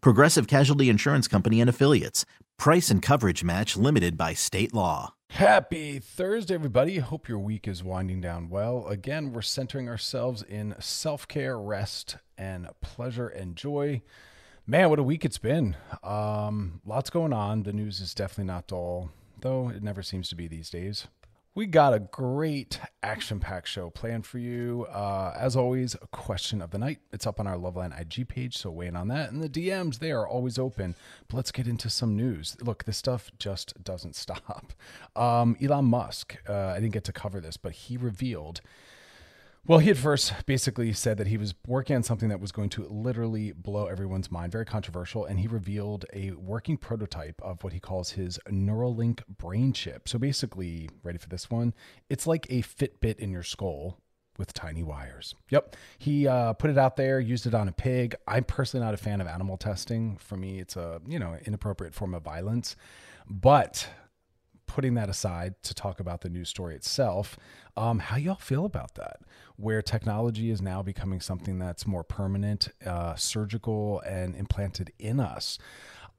Progressive Casualty Insurance Company and Affiliates. Price and coverage match limited by state law. Happy Thursday, everybody. Hope your week is winding down well. Again, we're centering ourselves in self care, rest, and pleasure and joy. Man, what a week it's been. Um, lots going on. The news is definitely not dull, though it never seems to be these days. We got a great action packed show planned for you. Uh, as always, a question of the night. It's up on our Loveline IG page, so weigh in on that. And the DMs, they are always open. But let's get into some news. Look, this stuff just doesn't stop. Um, Elon Musk, uh, I didn't get to cover this, but he revealed well, he had first basically said that he was working on something that was going to literally blow everyone's mind, very controversial, and he revealed a working prototype of what he calls his Neuralink brain chip. So basically, ready for this one? It's like a Fitbit in your skull with tiny wires. Yep. He uh, put it out there, used it on a pig. I'm personally not a fan of animal testing. For me, it's a, you know, inappropriate form of violence. But putting that aside to talk about the news story itself, um, how y'all feel about that? Where technology is now becoming something that's more permanent, uh, surgical, and implanted in us.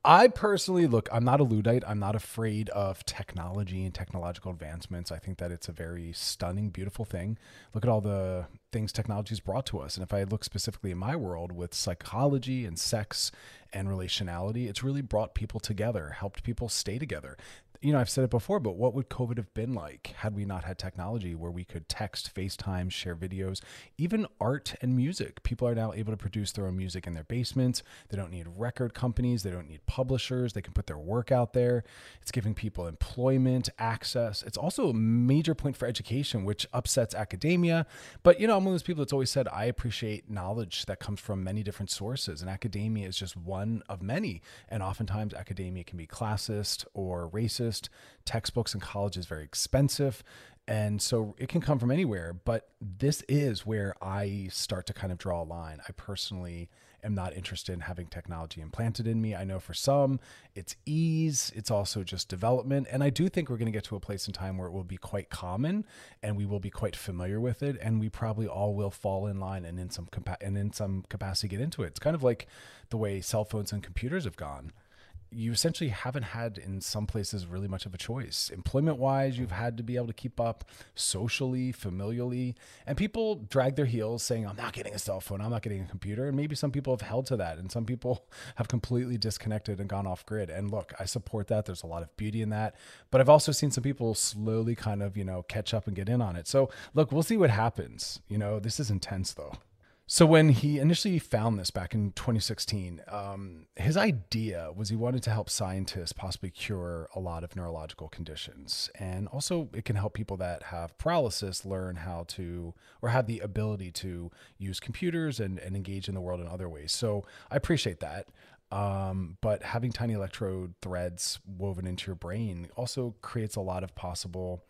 I personally look, I'm not a Luddite. I'm not afraid of technology and technological advancements. I think that it's a very stunning, beautiful thing. Look at all the things technology has brought to us. And if I look specifically in my world with psychology and sex and relationality, it's really brought people together, helped people stay together you know, I've said it before, but what would COVID have been like had we not had technology where we could text, FaceTime, share videos, even art and music? People are now able to produce their own music in their basements. They don't need record companies, they don't need publishers. They can put their work out there. It's giving people employment, access. It's also a major point for education, which upsets academia. But, you know, I'm one of those people that's always said I appreciate knowledge that comes from many different sources, and academia is just one of many. And oftentimes, academia can be classist or racist Textbooks in college is very expensive. And so it can come from anywhere. But this is where I start to kind of draw a line. I personally am not interested in having technology implanted in me. I know for some it's ease, it's also just development. And I do think we're going to get to a place in time where it will be quite common and we will be quite familiar with it. And we probably all will fall in line and in some, capa- and in some capacity get into it. It's kind of like the way cell phones and computers have gone you essentially haven't had in some places really much of a choice. Employment wise, you've had to be able to keep up socially, familially, and people drag their heels saying, I'm not getting a cell phone, I'm not getting a computer. And maybe some people have held to that, and some people have completely disconnected and gone off grid. And look, I support that. There's a lot of beauty in that. But I've also seen some people slowly kind of, you know, catch up and get in on it. So look, we'll see what happens. You know, this is intense though. So when he initially found this back in 2016, um, his idea was he wanted to help scientists possibly cure a lot of neurological conditions, and also it can help people that have paralysis learn how to or have the ability to use computers and, and engage in the world in other ways. So I appreciate that. Um, but having tiny electrode threads woven into your brain also creates a lot of possible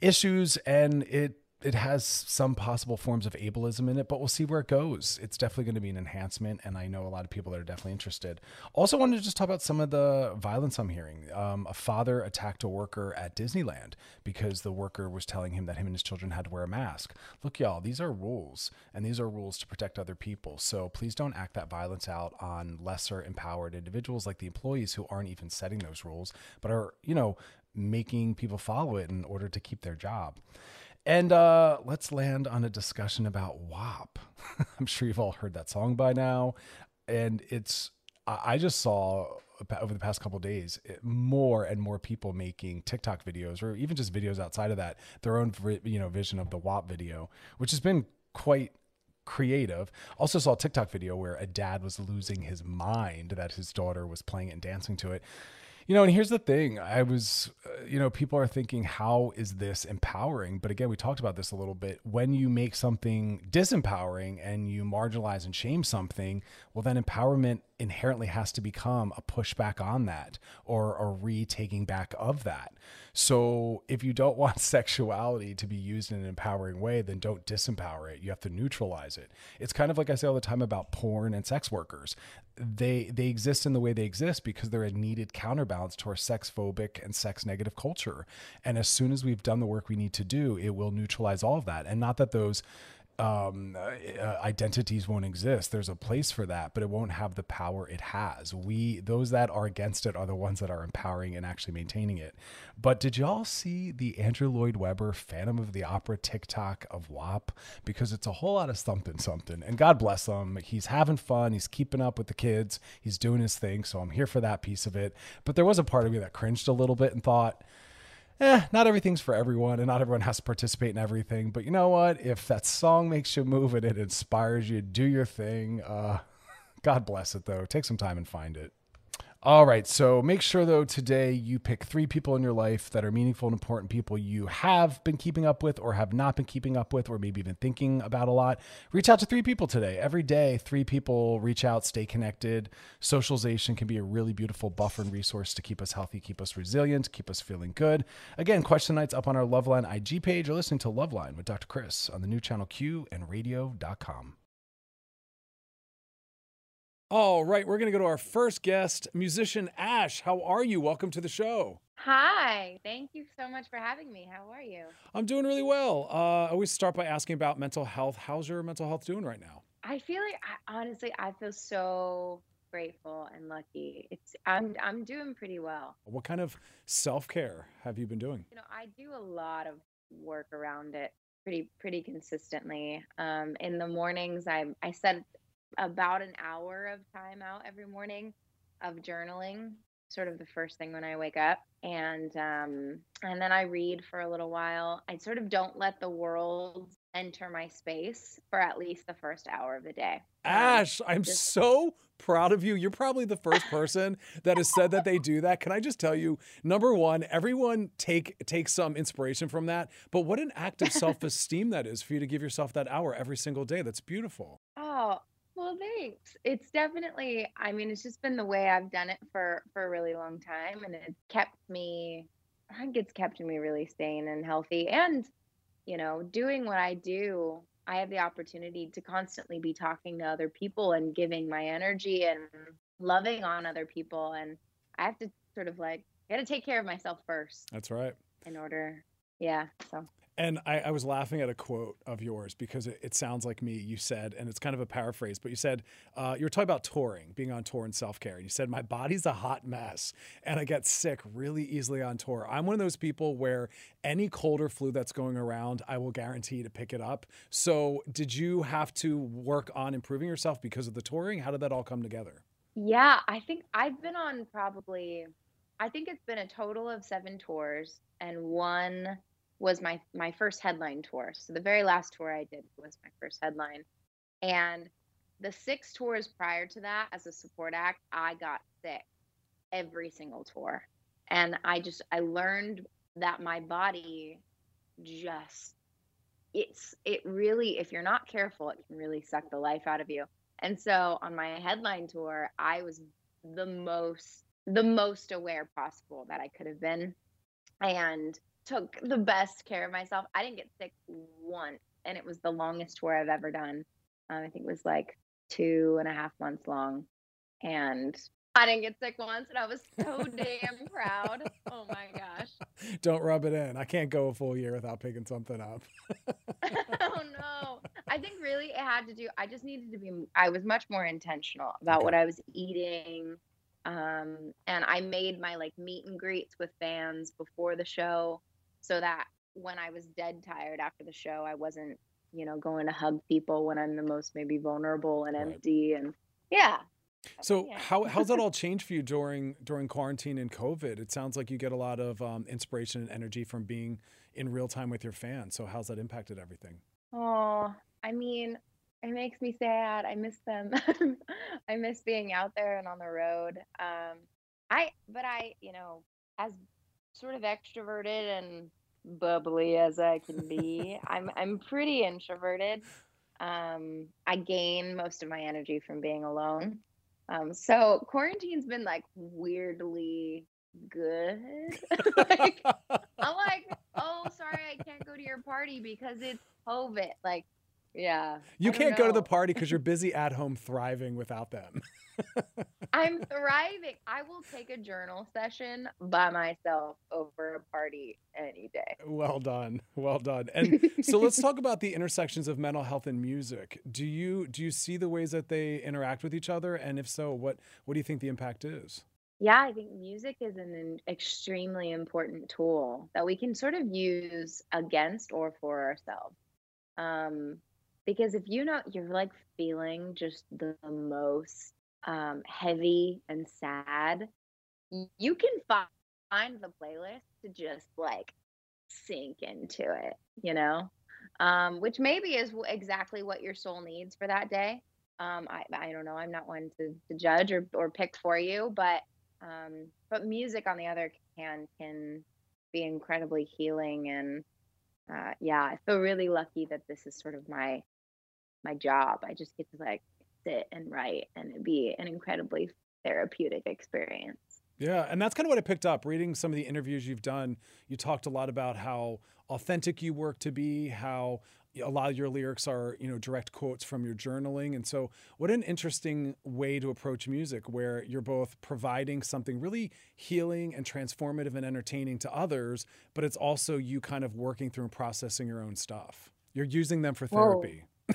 issues, and it it has some possible forms of ableism in it, but we'll see where it goes. It's definitely going to be an enhancement, and I know a lot of people that are definitely interested. Also, wanted to just talk about some of the violence I'm hearing. Um, a father attacked a worker at Disneyland because the worker was telling him that him and his children had to wear a mask. Look, y'all, these are rules, and these are rules to protect other people. So please don't act that violence out on lesser empowered individuals like the employees who aren't even setting those rules, but are, you know, making people follow it in order to keep their job. And uh, let's land on a discussion about WAP. I'm sure you've all heard that song by now. And it's, I just saw over the past couple days, more and more people making TikTok videos or even just videos outside of that, their own you know vision of the WAP video, which has been quite creative. Also saw a TikTok video where a dad was losing his mind that his daughter was playing it and dancing to it. You know, and here's the thing. I was, uh, you know, people are thinking, how is this empowering? But again, we talked about this a little bit. When you make something disempowering and you marginalize and shame something, well, then empowerment inherently has to become a pushback on that or a retaking back of that. So if you don't want sexuality to be used in an empowering way, then don't disempower it. You have to neutralize it. It's kind of like I say all the time about porn and sex workers. They they exist in the way they exist because they're a needed counterbalance to our sex phobic and sex negative culture. And as soon as we've done the work we need to do, it will neutralize all of that. And not that those um, uh, identities won't exist. There's a place for that, but it won't have the power it has. We, those that are against it, are the ones that are empowering and actually maintaining it. But did y'all see the Andrew Lloyd Webber Phantom of the Opera TikTok of WAP? Because it's a whole lot of something, something. And God bless him. He's having fun. He's keeping up with the kids. He's doing his thing. So I'm here for that piece of it. But there was a part of me that cringed a little bit and thought, eh, not everything's for everyone and not everyone has to participate in everything. But you know what? If that song makes you move and it inspires you, do your thing. Uh, God bless it, though. Take some time and find it. All right. So make sure, though, today you pick three people in your life that are meaningful and important people you have been keeping up with or have not been keeping up with or maybe even thinking about a lot. Reach out to three people today. Every day, three people reach out, stay connected. Socialization can be a really beautiful buffer and resource to keep us healthy, keep us resilient, keep us feeling good. Again, question nights up on our Loveline IG page or listening to Loveline with Dr. Chris on the new channel Q and radio.com. All right, we're going to go to our first guest, musician Ashe. How are you? Welcome to the show. Hi, thank you so much for having me. How are you? I'm doing really well. Uh, I always start by asking about mental health. How's your mental health doing right now? I feel like I, honestly, I feel so grateful and lucky. It's I'm I'm doing pretty well. What kind of self care have you been doing? You know, I do a lot of work around it pretty pretty consistently. Um, in the mornings, I I set about an hour of time out every morning of journaling sort of the first thing when I wake up and um and then I read for a little while. I sort of don't let the world enter my space for at least the first hour of the day. Um, Ashe, I'm just... so proud of you. You're probably the first person that has said that they do that. Can I just tell you, number one, everyone take take some inspiration from that. But what an act of self-esteem that is for you to give yourself that hour every single day. That's beautiful. Oh, well, thanks. It's definitely, I mean, it's just been the way I've done it for for a really long time and it's kept me I think it's kept me really sane and healthy and you know, doing what I do, I have the opportunity to constantly be talking to other people and giving my energy and loving on other people and I have to sort of like I got to take care of myself first. That's right. In order yeah, so and I, I, was laughing at a quote of yours because it, it, sounds like me. You said, and it's kind of a paraphrase, but you said uh, you were talking about touring, being on tour and self care. And you said, "My body's a hot mess, and I get sick really easily on tour." I'm one of those people where any cold or flu that's going around, I will guarantee to pick it up. So, did you have to work on improving yourself because of the touring? How did that all come together? Yeah, I think I've been on probably, I think it's been a total of seven tours and one was my my first headline tour. So the very last tour I did was my first headline. And the six tours prior to that as a support act, I got sick every single tour. And I just I learned that my body just it's it really if you're not careful it can really suck the life out of you. And so on my headline tour, I was the most the most aware possible that I could have been and took the best care of myself. I didn't get sick once, and it was the longest tour I've ever done. Um, I think it was like two and a half months long, and I didn't get sick once, and I was so damn proud. Oh my gosh! Don't rub it in. I can't go a full year without picking something up. oh no! I think really it had to do. I just needed to be. I was much more intentional about okay. what I was eating. Um, and I made my like meet and greets with fans before the show so that when I was dead tired after the show, I wasn't, you know, going to hug people when I'm the most maybe vulnerable and empty. And yeah. So Yeah. how how's that all changed for you during during quarantine and COVID? It sounds like you get a lot of um, inspiration and energy from being in real time with your fans. So how's that impacted everything? Oh, I mean, it makes me sad. I miss them. I miss being out there and on the road. Um, I, but I, you know, as sort of extroverted and bubbly as I can be, I'm I'm pretty introverted. Um, I gain most of my energy from being alone. Um, so quarantine's been like weirdly good. like I'm like, oh, sorry, I can't go to your party because it's COVID. Like, yeah. You can't go to the party because you're busy at home thriving without them. I'm thriving. I will take a journal session by myself over a party any day. Well done. Well done. And so let's talk about the intersections of mental health and music. Do you do you see the ways that they interact with each other? And if so, what what do you think the impact is? Yeah, I think music is an an extremely important tool that we can sort of use against or for ourselves. Um, because if you know you're like feeling just the most um, heavy and sad, you can fi- find the playlist to just like sink into it, you know, um, which maybe is exactly what your soul needs for that day. Um, I, I don't know. I'm not one to, to judge or, or pick for you, but um, but music on the other hand can be incredibly healing and uh, yeah, I feel really lucky that this is sort of my my job. I just get to like sit and write and it'd be an incredibly therapeutic experience. Yeah, and that's kind of what I picked up reading some of the interviews you've done. You talked a lot about how authentic you work to be, how a lot of your lyrics are, you know, direct quotes from your journaling. And so, what an interesting way to approach music where you're both providing something really healing and transformative and entertaining to others, but it's also you kind of working through and processing your own stuff. You're using them for therapy.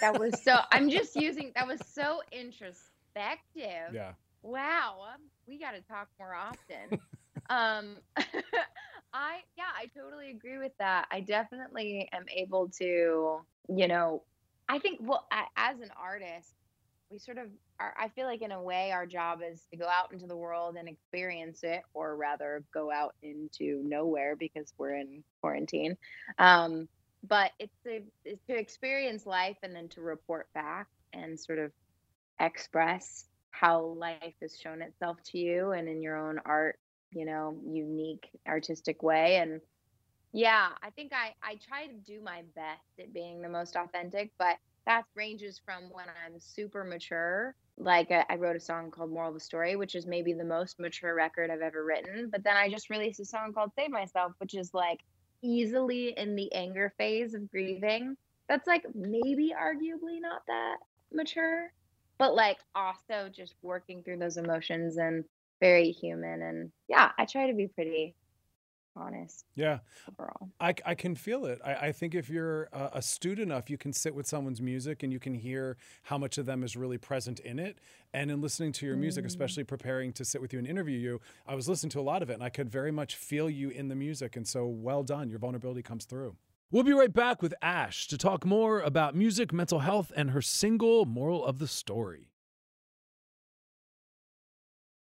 That was so I'm just using that was so introspective. Yeah. Wow, um, we got to talk more often. um, I yeah, I totally agree with that. I definitely am able to, you know, I think well, I, as an artist, we sort of are. I feel like in a way, our job is to go out into the world and experience it, or rather, go out into nowhere because we're in quarantine. Um, but it's to, it's to experience life and then to report back and sort of express how life has shown itself to you and in your own art you know unique artistic way. And yeah i think i i try to do my best at being the most authentic but that ranges from when i'm super mature. Like uh, I wrote a song called moral of the story which is maybe the most mature record i've ever written but then i just released a song called save myself which is like easily in the anger phase of grieving. That's like maybe arguably not that mature but like also just working through those emotions and very human. And yeah i try to be pretty honest Yeah. overall I, I can feel it. I, I think if you're uh, astute enough, you can sit with someone's music and you can hear how much of them is really present in it. And in listening to your music, especially preparing to sit with you and interview you, I was listening to a lot of it and I could very much feel you in the music. And so, well done. Your vulnerability comes through. We'll be right back with Ashe to talk more about music, mental health, and her single moral of the story.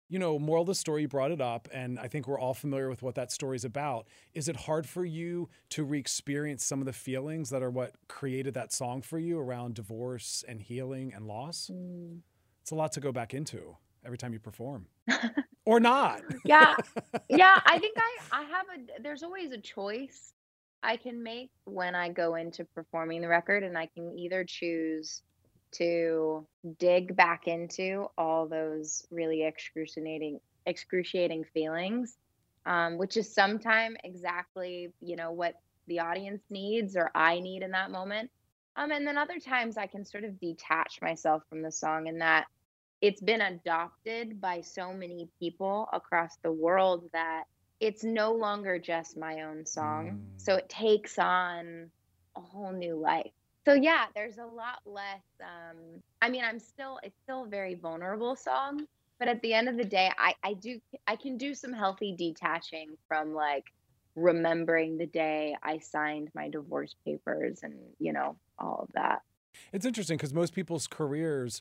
You know, moral of the story, you brought it up, and I think we're all familiar with what that story is about. Is it hard for you to re experience some of the feelings that are what created that song for you around divorce and healing and loss? Mm. It's a lot to go back into every time you perform. or not. yeah yeah i think i i have a there's always a choice i can make when i go into performing the record and i can either choose to dig back into all those really excruciating excruciating feelings um, which is sometime exactly you know what the audience needs or i need in that moment um, and then other times i can sort of detach myself from the song in that it's been adopted by so many people across the world that it's no longer just my own song. Mm. So it takes on a whole new life. So yeah, there's a lot less um I mean I'm still it's still a very vulnerable song, but at the end of the day I I do I can do some healthy detaching from like remembering the day I signed my divorce papers and you know all of that. It's interesting because most people's careers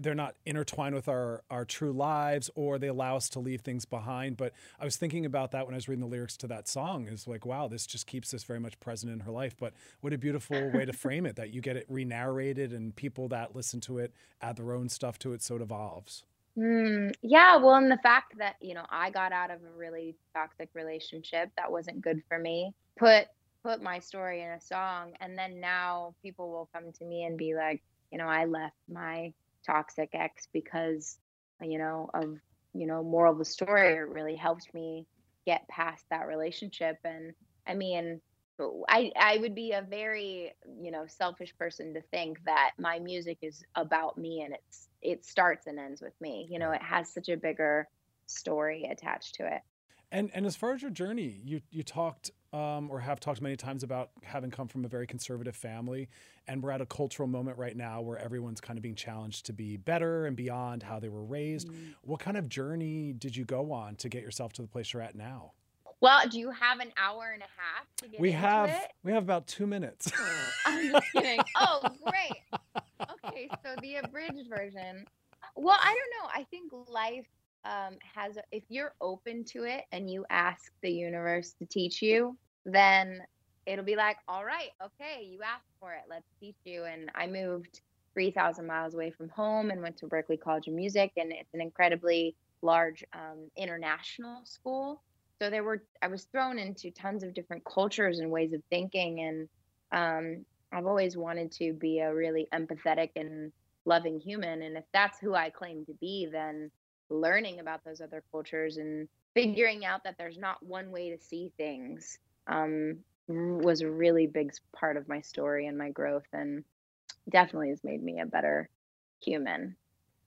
they're not intertwined with our our true lives or they allow us to leave things behind. But i was thinking about that when i was reading the lyrics to that song. Is like wow this just keeps us very much present in her life. But what a beautiful way to frame it that you get it re-narrated and people that listen to it add their own stuff to it so it evolves. Mm, yeah, well, and the fact that, you know, I got out of a really toxic relationship that wasn't good for me, put put my story in a song, and then now people will come to me and be like, you know, I left my toxic ex because, you know, of, you know, moral of the story, it really helped me get past that relationship. And I mean, I I would be a very, you know, selfish person to think that my music is about me and it's it starts and ends with me. You know, it has such a bigger story attached to it. And and as far as your journey, you you talked um, or have talked many times about having come from a very conservative family, and we're at a cultural moment right now where everyone's kind of being challenged to be better and beyond how they were raised. Mm. What kind of journey did you go on to get yourself to the place you're at now? Well, do you have an hour and a half to get we have it? we have about two minutes. I'm just kidding. Oh, great. Okay, so the abridged version. Well, I don't know. I think life um, has, if you're open to it and you ask the universe to teach you, then it'll be like, all right, okay, you asked for it. Let's teach you. And I moved 3,000 miles away from home and went to Berklee College of Music. And it's an incredibly large um, international school. So there were, I was thrown into tons of different cultures and ways of thinking. And um, I've always wanted to be a really empathetic and loving human. And if that's who I claim to be, then learning about those other cultures and figuring out that there's not one way to see things um, was a really big part of my story and my growth and definitely has made me a better human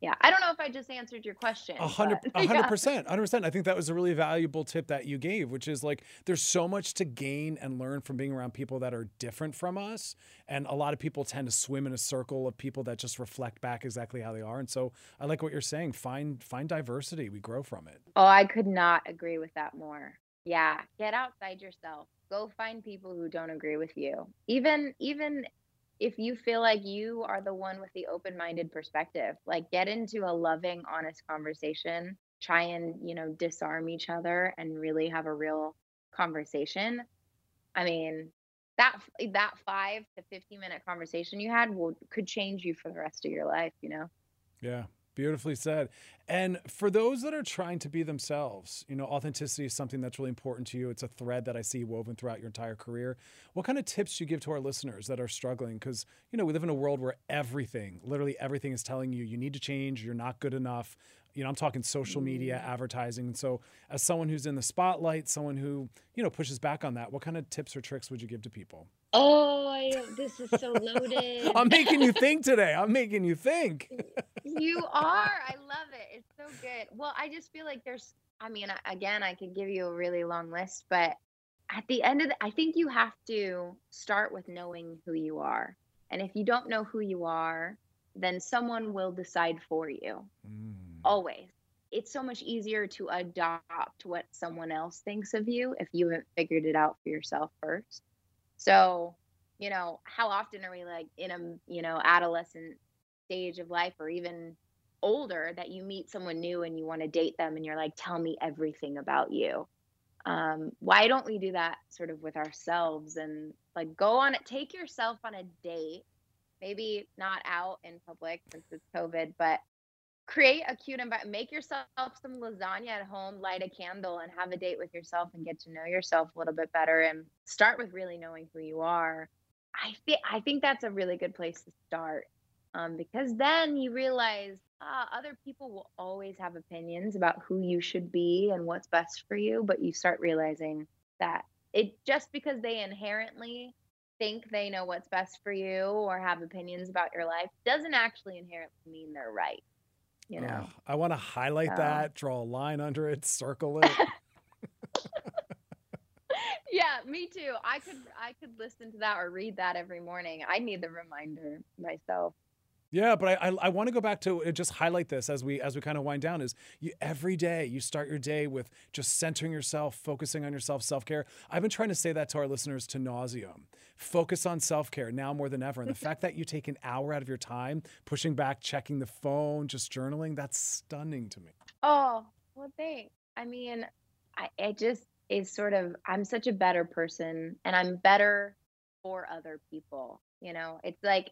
yeah i don't know if i just answered your question a hundred percent hundred percent. I think that was a really valuable tip that you gave which is like there's so much to gain and learn from being around people that are different from us and a lot of people tend to swim in a circle of people that just reflect back exactly how they are and so i like what you're saying find find diversity we grow from it. Oh i could not agree with that more. Yeah get outside yourself. Go find people who don't agree with you. Even even if you feel like you are the one with the open-minded perspective like get into a loving honest conversation try and you know disarm each other and really have a real conversation. I mean that eh, that 5 to 15 minute conversation you had will could change you for the rest of your life you know? Yeah Beautifully said. And for those that are trying to be themselves, you know, authenticity is something that's really important to you. It's a thread that I see woven throughout your entire career. What kind of tips do you give to our listeners that are struggling? Because, you know, we live in a world where everything, literally everything is telling you you need to change, you're not good enough. You know, I'm talking social media, mm. advertising. And so, as someone who's in the spotlight, someone who, you know, pushes back on that, what kind of tips or tricks would you give to people? Oh, I, this is so loaded. I'm making you think today. I'm making you think. you are. I love it. It's so good. Well, I just feel like there's, I mean, again, I could give you a really long list, but at the end of the, I think you have to start with knowing who you are. And if you don't know who you are, then someone will decide for you. Mm. Always. It's so much easier to adopt what someone else thinks of you if you haven't figured it out for yourself first. So, you know, how often are we like in a, you know, adolescent stage of life or even older that you meet someone new and you want to date them and you're like, tell me everything about you? Um, why don't we do that sort of with ourselves and like go on it, take yourself on a date, maybe not out in public since it's COVID, but create a cute environment make yourself some lasagna at home light a candle and have a date with yourself and get to know yourself a little bit better and start with really knowing who you are. I think i think that's a really good place to start um, because then you realize uh, other people will always have opinions about who you should be and what's best for you but you start realizing that it just because they inherently think they know what's best for you or have opinions about your life doesn't actually inherently mean they're right you know. Oh, I want to highlight so. that, draw a line under it, circle it. yeah, me too. I could I could listen to that or read that every morning. I need the reminder myself. Yeah, but I I, I want to go back to uh, just highlight this as we as we kind of wind down. Is you every day you start your day with just centering yourself, focusing on yourself, self care. I've been trying to say that to our listeners to nauseum. Focus on self care now more than ever, and the fact that you take an hour out of your time pushing back, checking the phone, just journaling, that's stunning to me. Oh, well, thanks. I mean, I it just is sort of I'm such a better person, and I'm better for other people. You know, it's like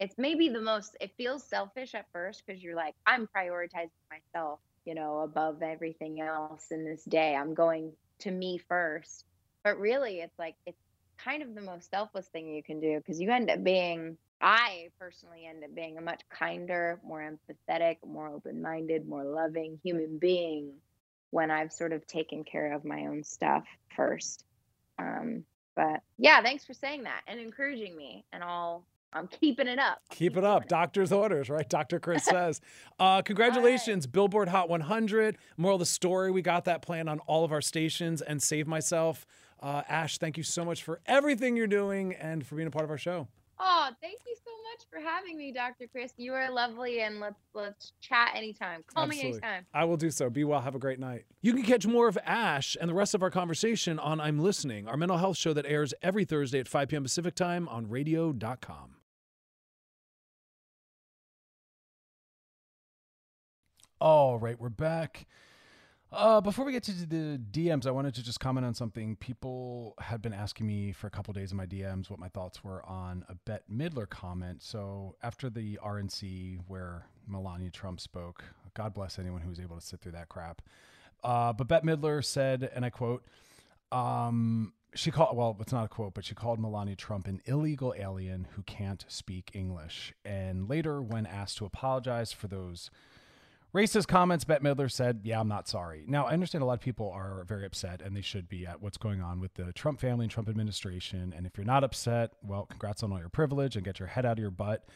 it's maybe the most it feels selfish at first because you're like i'm prioritizing myself you know above everything else in this day. I'm going to me first. But really it's like it's kind of the most selfless thing you can do because you end up being i personally end up being a much kinder more empathetic more open-minded more loving human being when i've sort of taken care of my own stuff first. Um, but yeah thanks for saying that and encouraging me and i'll I'm keeping it up. Keep it up. Doctor's orders, right? Dr. Chris says. Uh, congratulations, right. Billboard Hot 100. Moral of the story, we got that plan on all of our stations and Save Myself. Uh, Ashe, thank you so much for everything you're doing and for being a part of our show. Oh, thank you so much for having me, Dr. Chris. You are lovely, and let's let's chat anytime. Call Absolutely. me anytime. I will do so. Be well. Have a great night. You can catch more of Ashe and the rest of our conversation on I'm Listening, our mental health show that airs every Thursday at 5 p.m. Pacific time on radio.com. All right, we're back. Uh, before we get to the DMs, I wanted to just comment on something. People had been asking me for a couple days in my DMs what my thoughts were on a Bette Midler comment. So after the RNC where Melania Trump spoke, God bless anyone who was able to sit through that crap. Uh, but Bette Midler said, and I quote, um, she called well it's not a quote but she called melania trump an illegal alien who can't speak english and later when asked to apologize for those Racist comments, Bette Midler said, Yeah, I'm not sorry. Now, I understand a lot of people are very upset, and they should be at what's going on with the Trump family and Trump administration. And if you're not upset, well, congrats on all your privilege and get your head out of your butt.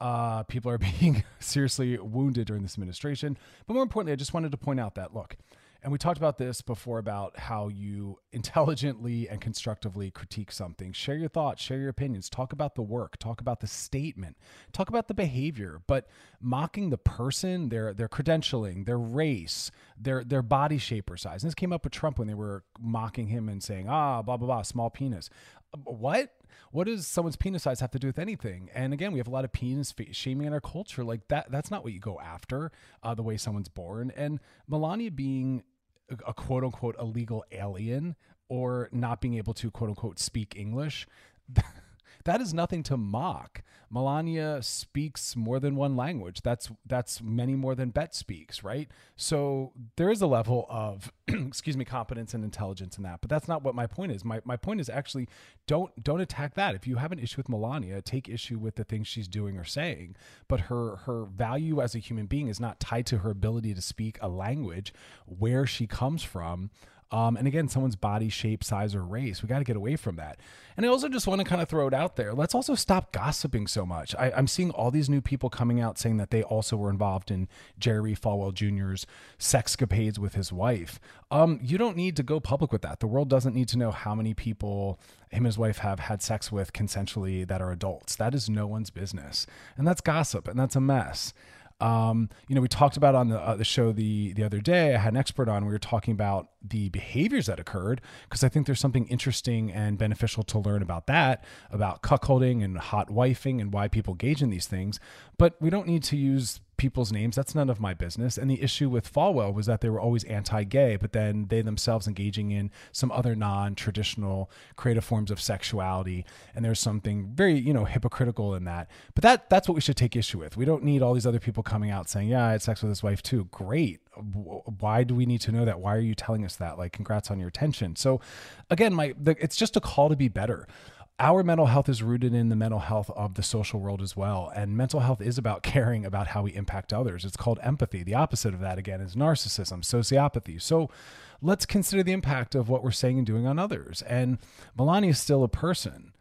Uh, people are being seriously wounded during this administration. But more importantly, I just wanted to point out that look, and we talked about this before about how you intelligently and constructively critique something. Share your thoughts, share your opinions, talk about the work, talk about the statement, talk about the behavior, but mocking the person, their their credentialing, their race, their their body shape or size. And this came up with Trump when they were mocking him and saying, "Ah, blah blah blah, small penis." What? What does someone's penis size have to do with anything? And again, we have a lot of penis shaming in our culture. Like that, that's not what you go after. Uh, the way someone's born, and Melania being a quote unquote illegal alien or not being able to quote unquote speak English. That is nothing to mock. Melania speaks more than one language. That's that's many more than Bette speaks, right? So there is a level of excuse me competence and intelligence in that. But that's not what my point is. My my point is actually don't don't attack that. If you have an issue with Melania, take issue with the things she's doing or saying. But her her value as a human being is not tied to her ability to speak a language, where she comes from um, and again, someone's body shape, size, or race. We got to get away from that. And I also just want to kind of throw it out there. Let's also stop gossiping so much. I, am seeing all these new people coming out saying that they also were involved in Jerry Falwell Jr.'s sexcapades with his wife. Um, you don't need to go public with that. The world doesn't need to know how many people him and his wife have had sex with consensually that are adults. That is no one's business. And that's gossip and that's a mess. Um, you know, we talked about on the uh, the show the the other day. I had an expert on. We were talking about the behaviors that occurred because I think there's something interesting and beneficial to learn about that, about cuckolding and hot wifing and why people engage in these things. But we don't need to use people's names. That's none of my business. And the issue with Falwell was that they were always anti-gay, but then they themselves engaging in some other non-traditional creative forms of sexuality. And there's something very, you know, hypocritical in that. But that that's what we should take issue with. We don't need all these other people coming out saying, "Yeah, I had sex with his wife too." Great. Why do we need to know that? Why are you telling us that? Like, congrats on your attention. So, again, my the, it's just a call to be better our mental health is rooted in the mental health of the social world as well. And mental health is about caring about how we impact others. It's called empathy. The opposite of that, again, is narcissism, sociopathy. So let's consider the impact of what we're saying and doing on others. And Melania is still a person.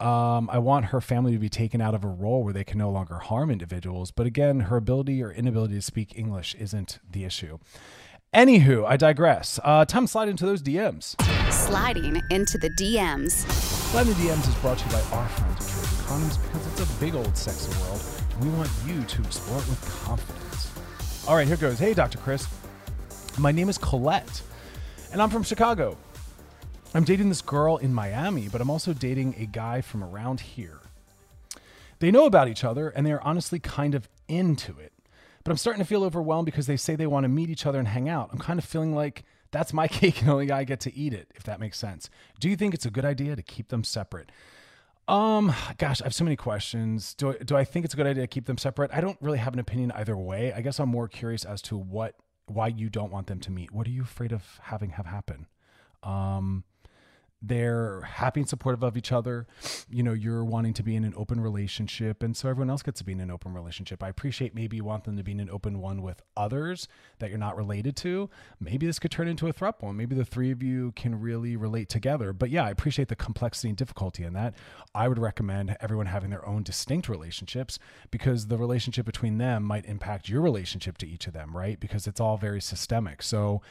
Um, I want her family to be taken out of a role where they can no longer harm individuals. But again, her ability or inability to speak English isn't the issue. Anywho, I digress. Uh, slide into those DMs. Sliding into the DMs. Sliding DMs is brought to you by our friends at Trojan Condoms because it's a big old sexy world And We want you to explore it with confidence. All right, here goes. Hey, Dr. Chris. My name is Colette, and I'm from Chicago. I'm dating this girl in Miami, but I'm also dating a guy from around here. They know about each other, and they are honestly kind of into it. But I'm starting to feel overwhelmed because they say they want to meet each other and hang out. I'm kind of feeling like that's my cake and only I get to eat it, if that makes sense. Do you think it's a good idea to keep them separate? Um, gosh, I have so many questions. Do I, do I think it's a good idea to keep them separate? I don't really have an opinion either way. I guess I'm more curious as to what why you don't want them to meet. What are you afraid of having have happen? Um, they're happy and supportive of each other. You know, you're wanting to be in an open relationship, and so everyone else gets to be in an open relationship. I appreciate maybe you want them to be in an open one with others that you're not related to. Maybe this could turn into a thruple one. Maybe the three of you can really relate together. But yeah, I appreciate the complexity and difficulty in that. I would recommend everyone having their own distinct relationships because the relationship between them might impact your relationship to each of them, right? Because it's all very systemic. So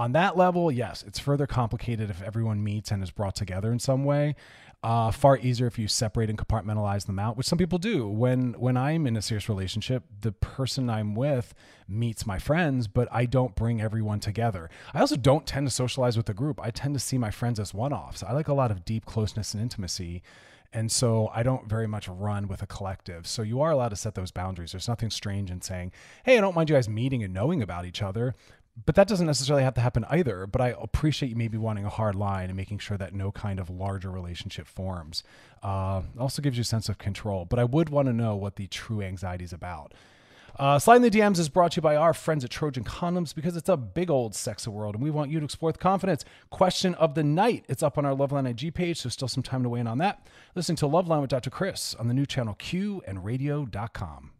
on that level, yes, it's further complicated if everyone meets and is brought together in some way. Uh, far easier if you separate and compartmentalize them out, which some people do. When when I'm in a serious relationship, the person I'm with meets my friends, but I don't bring everyone together. I also don't tend to socialize with the group. I tend to see my friends as one-offs. I like a lot of deep closeness and intimacy. And so I don't very much run with a collective. So you are allowed to set those boundaries. There's nothing strange in saying, hey, I don't mind you guys meeting and knowing about each other, but that doesn't necessarily have to happen either. But I appreciate you maybe wanting a hard line and making sure that no kind of larger relationship forms. Uh, also gives you a sense of control. But I would want to know what the true anxiety is about. Uh, Sliding the DMs is brought to you by our friends at Trojan Condoms because it's a big old sexy world and we want you to explore with confidence. Question of the night. It's up on our Loveline IG page, so still some time to weigh in on that. Listening to Loveline with Dr. Chris on the new channel Q and radio.com.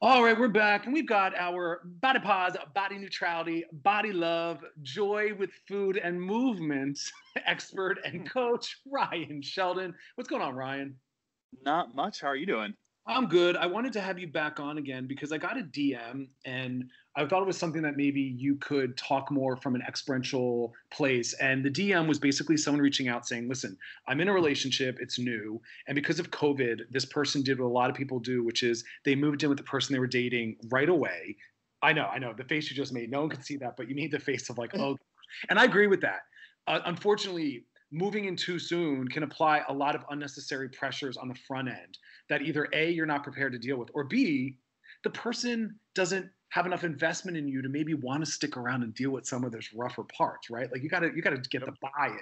All right, we're back, and we've got our body pause, body neutrality, body love, joy with food and movement expert and hmm. coach Ryan Sheldon. What's going on, Ryan? Not much. How are you doing? I'm good. I wanted to have you back on again because I got a DM and I thought it was something that maybe you could talk more from an experiential place. And the DM was basically someone reaching out saying, listen, I'm in a relationship, it's new. And because of COVID, this person did what a lot of people do, which is they moved in with the person they were dating right away. I know, I know. The face you just made, no one could see that, but you made the face of like, oh, and I agree with that. Uh, unfortunately, moving in too soon can apply a lot of unnecessary pressures on the front end that either A, you're not prepared to deal with, or B, the person doesn't have enough investment in you to maybe want to stick around and deal with some of those rougher parts, right? Like you gotta you gotta get the buy-in.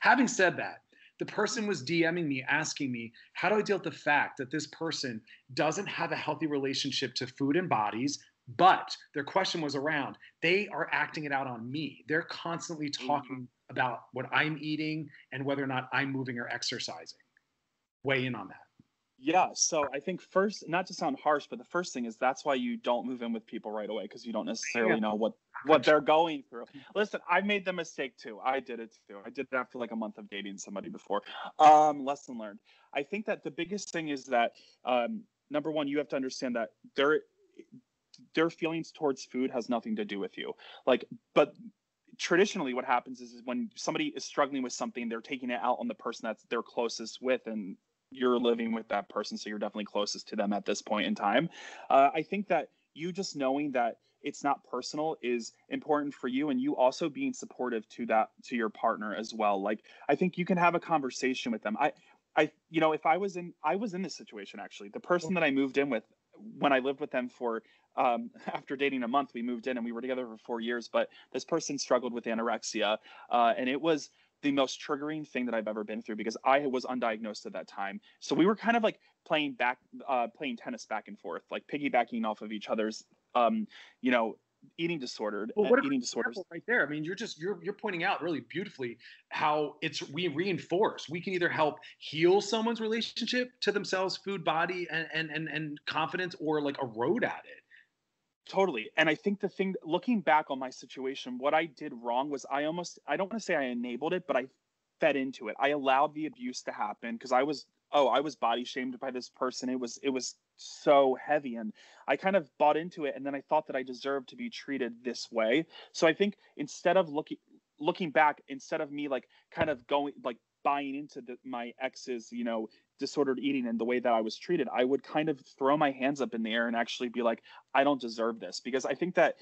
Having said that, the person was DMing me asking me, how do I deal with the fact that this person doesn't have a healthy relationship to food and bodies, but their question was around they are acting it out on me. They're constantly talking about what I'm eating and whether or not I'm moving or exercising. Weigh in on that. Yeah, so I think first, not to sound harsh, but the first thing is that's why you don't move in with people right away because you don't necessarily know what what they're going through. Listen, I made the mistake too. I did it too. I did it after like a month of dating somebody before. Um, lesson learned. I think that the biggest thing is that um, number one, you have to understand that their their feelings towards food has nothing to do with you. Like, but traditionally what happens is, is when somebody is struggling with something they're taking it out on the person that's they're closest with and you're living with that person so you're definitely closest to them at this point in time. Uh, i think that you just knowing that it's not personal is important for you and you also being supportive to that to your partner as well. Like i think you can have a conversation with them. I i you know if i was in i was in this situation actually. The person that i moved in with when i lived with them for um, after dating a month, we moved in and we were together for four years. But this person struggled with anorexia, uh, and it was the most triggering thing that I've ever been through because I was undiagnosed at that time. So we were kind of like playing back, uh, playing tennis back and forth, like piggybacking off of each other's, um, you know, eating disordered well, what eating disorders right there i mean you're just you're you're pointing out really beautifully how it's we reinforce we can either help heal someone's relationship to themselves food body and and and, and confidence or like erode at it Totally. And I think the thing looking back on my situation, what I did wrong was I almost I don't want to say I enabled it, but I fed into it. I allowed the abuse to happen because I was oh, I was body shamed by this person. It was it was so heavy and I kind of bought into it and then I thought that I deserved to be treated this way. So I think instead of looking looking back instead of me like kind of going like buying into the, my ex's you know disordered eating and the way that I was treated, I would kind of throw my hands up in the air and actually be like, I don't deserve this. Because I think that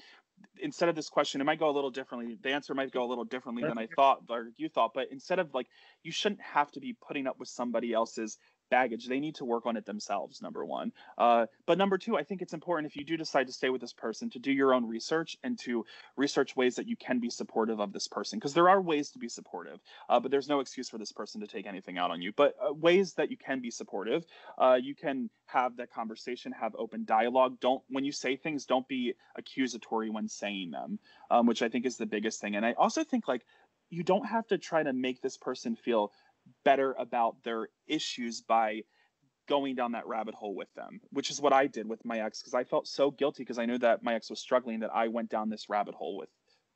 instead of this question, it might go a little differently. The answer might go a little differently than I thought or you thought. But instead of like, you shouldn't have to be putting up with somebody else's baggage. They need to work on it themselves, number one. Uh, but number two, I think it's important if you do decide to stay with this person to do your own research and to research ways that you can be supportive of this person. Because there are ways to be supportive, uh, but there's no excuse for this person to take anything out on you. But uh, ways that you can be supportive, uh, you can have that conversation, have open dialogue. Don't, when you say things, don't be accusatory when saying them, um, which I think is the biggest thing. And I also think like, you don't have to try to make this person feel better about their issues by going down that rabbit hole with them, which is what I did with my ex because I felt so guilty because I knew that my ex was struggling that I went down this rabbit hole with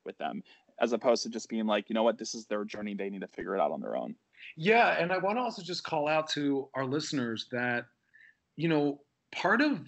with them as opposed to just being like, you know what, this is their journey, they need to figure it out on their own. Yeah, and I want to also just call out to our listeners that you know, part of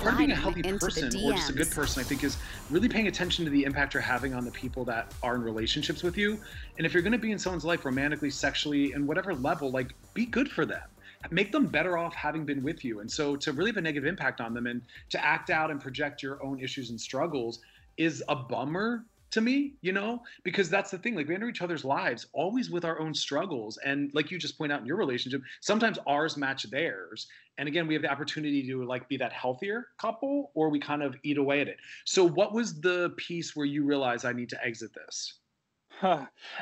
part of being a healthy person or just a good person, I think, is really paying attention to the impact you're having on the people that are in relationships with you. And if you're going to be in someone's life romantically, sexually, and whatever level, like be good for them. Make them better off having been with you. And so to really have a negative impact on them and to act out and project your own issues and struggles is a bummer to me, you know, because that's the thing. Like we enter each other's lives always with our own struggles. And like you just point out in your relationship, sometimes ours match theirs. And again, we have the opportunity to like be that healthier couple or we kind of eat away at it. So what was the piece where you realized I need to exit this?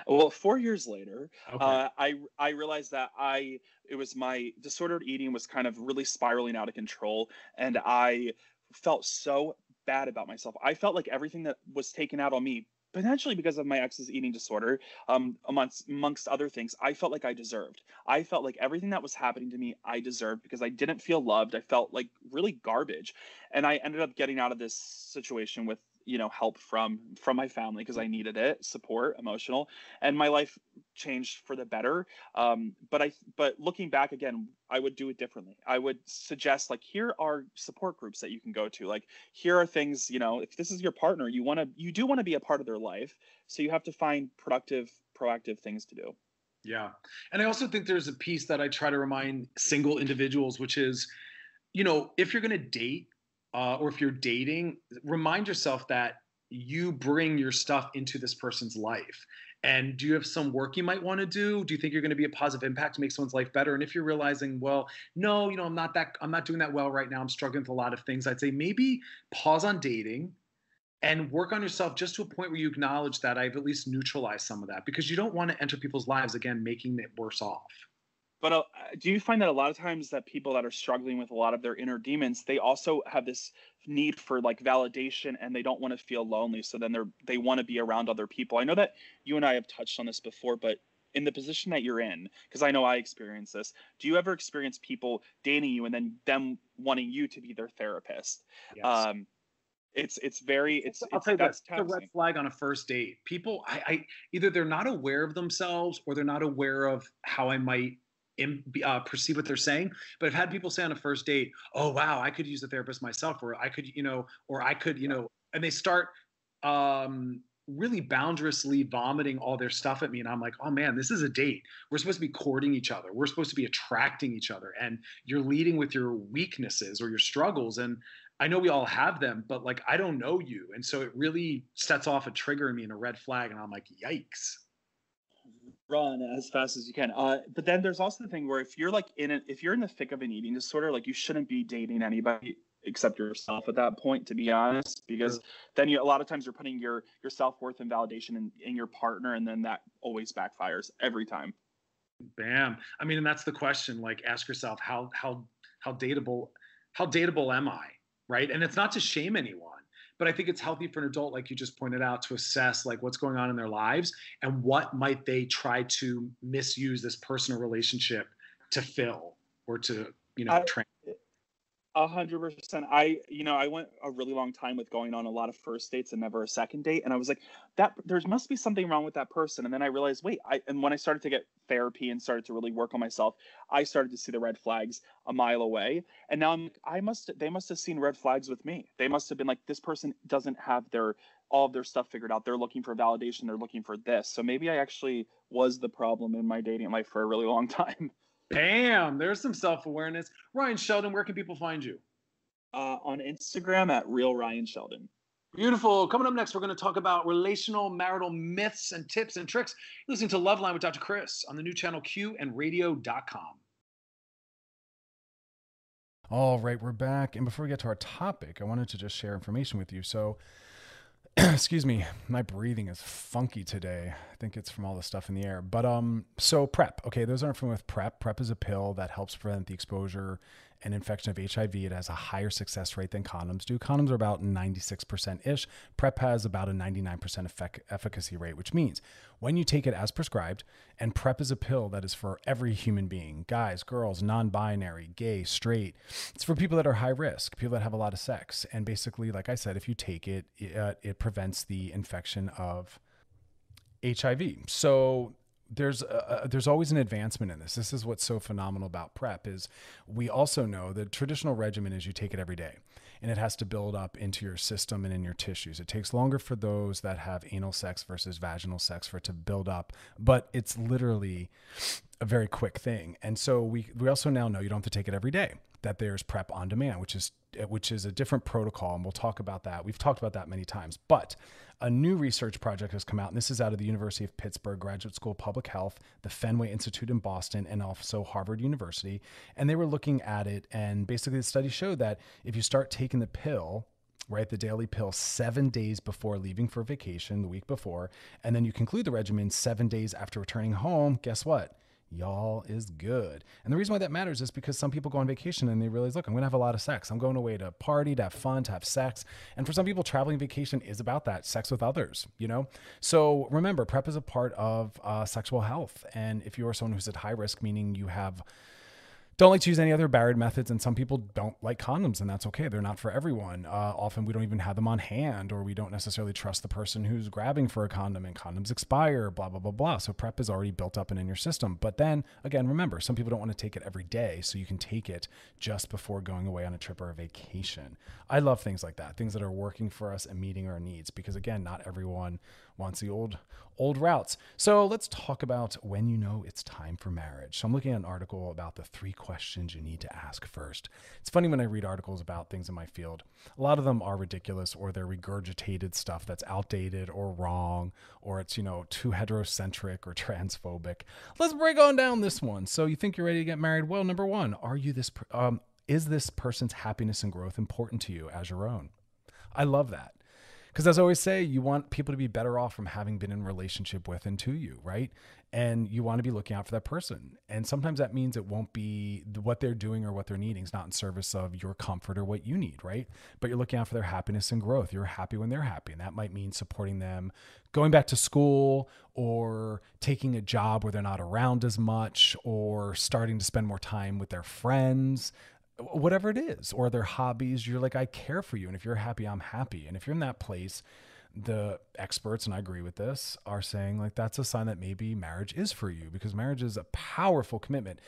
well, four years later, okay. uh, I I realized that I it was my disordered eating was kind of really spiraling out of control, and I felt so bad about myself. I felt like everything that was taken out on me, potentially because of my ex's eating disorder, um, amongst amongst other things, I felt like I deserved. I felt like everything that was happening to me, I deserved because I didn't feel loved. I felt like really garbage, and I ended up getting out of this situation with you know help from from my family because i needed it support emotional and my life changed for the better. Um, but i but looking back again i would do it differently. I would suggest like here are support groups that you can go to. Like here are things you know if this is your partner you want to you do want to be a part of their life so you have to find productive proactive things to do. Yeah. And i also think there's a piece that i try to remind single individuals which is you know if you're going to date uh, or if you're dating, remind yourself that you bring your stuff into this person's life. And do you have some work you might want to do? Do you think you're going to be a positive impact to make someone's life better? And if you're realizing, well, no, you know, I'm not that, I'm not doing that well right now. I'm struggling with a lot of things. I'd say maybe pause on dating and work on yourself just to a point where you acknowledge that I've at least neutralized some of that because you don't want to enter people's lives again, making it worse off but uh, do you find that a lot of times that people that are struggling with a lot of their inner demons they also have this need for like validation and they don't want to feel lonely so then they're they want to be around other people i know that you and i have touched on this before but in the position that you're in because i know i experience this do you ever experience people dating you and then them wanting you to be their therapist yes. um it's it's very it's I'll tell you that's a red flag on a first date. People, I, I either they're not aware of themselves or they're not aware of how I might uh, perceive what they're saying. But I've had people say on a first date, "Oh wow, I could use a therapist myself," or I could, you know, or I could, you know, and they start um, really boundarously vomiting all their stuff at me, and I'm like, "Oh man, this is a date. We're supposed to be courting each other. We're supposed to be attracting each other, and you're leading with your weaknesses or your struggles." And I know we all have them, but like I don't know you, and so it really sets off a trigger in me and a red flag, and I'm like, "Yikes." Run as fast as you can. Uh, but then there's also the thing where if you're like in it, if you're in the thick of an eating disorder, like you shouldn't be dating anybody except yourself at that point, to be honest, because sure. then you a lot of times you're putting your your self worth and validation in, in your partner, and then that always backfires every time. Bam. I mean, and that's the question. Like, ask yourself how how how dateable how dateable am I? Right. And it's not to shame anyone but i think it's healthy for an adult like you just pointed out to assess like what's going on in their lives and what might they try to misuse this personal relationship to fill or to you know train a hundred percent. I, you know, I went a really long time with going on a lot of first dates and never a second date, and I was like, that there must be something wrong with that person. And then I realized, wait, I and when I started to get therapy and started to really work on myself, I started to see the red flags a mile away. And now I'm, I must, they must have seen red flags with me. They must have been like, this person doesn't have their all of their stuff figured out. They're looking for validation. They're looking for this. So maybe I actually was the problem in my dating life for a really long time. Bam! There's some self awareness. Ryan Sheldon, where can people find you? Uh, on Instagram at real Ryan Sheldon. Beautiful. Coming up next, we're going to talk about relational marital myths and tips and tricks. Listening to Loveline with Dr. Chris on the new channel Q and radio.com. All right, we're back. And before we get to our topic, I wanted to just share information with you. So, excuse me, my breathing is funky today. I think it's from all the stuff in the air. But um, so PrEP. Okay, those aren't familiar with PrEP. PrEP is a pill that helps prevent the exposure and infection of HIV. It has a higher success rate than condoms do. Condoms are about 96% ish. PrEP has about a 99% effect, efficacy rate, which means when you take it as prescribed, and PrEP is a pill that is for every human being guys, girls, non binary, gay, straight. It's for people that are high risk, people that have a lot of sex. And basically, like I said, if you take it, it, uh, it prevents the infection of HIV. So there's uh, there's always an advancement in this. This is what's so phenomenal about PrEP is we also know the traditional regimen is you take it every day and it has to build up into your system and in your tissues. It takes longer for those that have anal sex versus vaginal sex for it to build up, but it's literally a very quick thing. And so we we also now know you don't have to take it every day. That there's PrEP on demand, which is which is a different protocol, and we'll talk about that. We've talked about that many times, but a new research project has come out, and this is out of the University of Pittsburgh Graduate School of Public Health, the Fenway Institute in Boston, and also Harvard University. And they were looking at it, and basically the study showed that if you start taking the pill, right, the daily pill seven days before leaving for vacation, the week before, and then you conclude the regimen seven days after returning home, guess what? Y'all is good. And the reason why that matters is because some people go on vacation and they realize, look, I'm going to have a lot of sex. I'm going away to party, to have fun, to have sex. And for some people, traveling vacation is about that sex with others, you know? So remember, PrEP is a part of uh, sexual health. And if you are someone who's at high risk, meaning you have don't like to use any other barrier methods, and some people don't like condoms, and that's okay. They're not for everyone. Uh, often we don't even have them on hand, or we don't necessarily trust the person who's grabbing for a condom, and condoms expire, blah, blah, blah, blah. So PrEP is already built up and in your system. But then again, remember, some people don't want to take it every day, so you can take it just before going away on a trip or a vacation. I love things like that, things that are working for us and meeting our needs, because again, not everyone wants the old old routes. So let's talk about when you know it's time for marriage. So I'm looking at an article about the three questions you need to ask first. It's funny when I read articles about things in my field. A lot of them are ridiculous or they're regurgitated stuff that's outdated or wrong or it's, you know, too heterocentric or transphobic. Let's break on down this one. So you think you're ready to get married? Well, number 1, are you this um is this person's happiness and growth important to you as your own? I love that. Because as I always say, you want people to be better off from having been in relationship with and to you, right? And you want to be looking out for that person. And sometimes that means it won't be what they're doing or what they're needing is not in service of your comfort or what you need, right? But you're looking out for their happiness and growth. You're happy when they're happy. And that might mean supporting them going back to school or taking a job where they're not around as much or starting to spend more time with their friends whatever it is or their hobbies you're like i care for you and if you're happy i'm happy. And if you're in that place the experts and i agree with this are saying like that's a sign that maybe marriage is for you because marriage is a powerful commitment.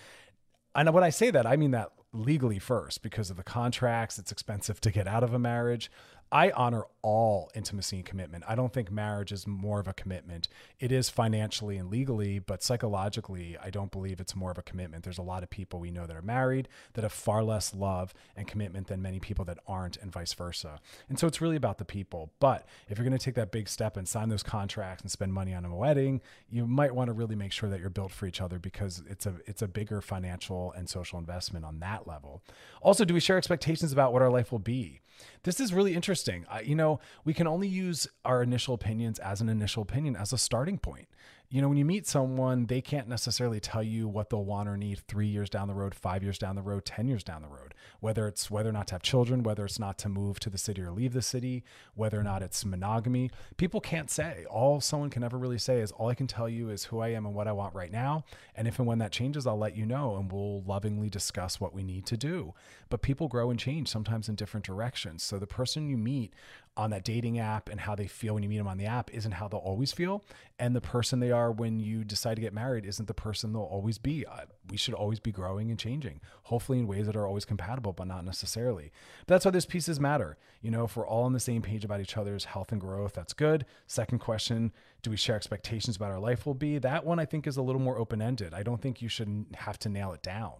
And when i say that i mean that legally first because of the contracts it's expensive to get out of a marriage I honor all intimacy and commitment. I don't think marriage is more of a commitment. It is financially and legally, but psychologically, I don't believe it's more of a commitment. There's a lot of people we know that are married that have far less love and commitment than many people that aren't, and vice versa. And so it's really about the people. But if you're going to take that big step and sign those contracts and spend money on a wedding, you might want to really make sure that you're built for each other because it's a it's a bigger financial and social investment on that level. Also, do we share expectations about what our life will be? This is really interesting. I, you know, we can only use our initial opinions as an initial opinion as a starting point you know, when you meet someone, they can't necessarily tell you what they'll want or need three years down the road, five years down the road, 10 years down the road, whether it's whether or not to have children, whether it's not to move to the city or leave the city, whether or not it's monogamy. People can't say. All someone can ever really say is all I can tell you is who I am and what I want right now. And if and when that changes, I'll let you know and we'll lovingly discuss what we need to do. But people grow and change sometimes in different directions. So the person you meet on that dating app and how they feel when you meet them on the app isn't how they'll always feel. And the person they are when you decide to get married isn't the person they'll always be. Uh, we should always be growing and changing, hopefully in ways that are always compatible, but not necessarily. But that's why those pieces matter. You know, if we're all on the same page about each other's health and growth, that's good. Second question do we share expectations about our life will be? That one I think is a little more open ended. I don't think you should have to nail it down.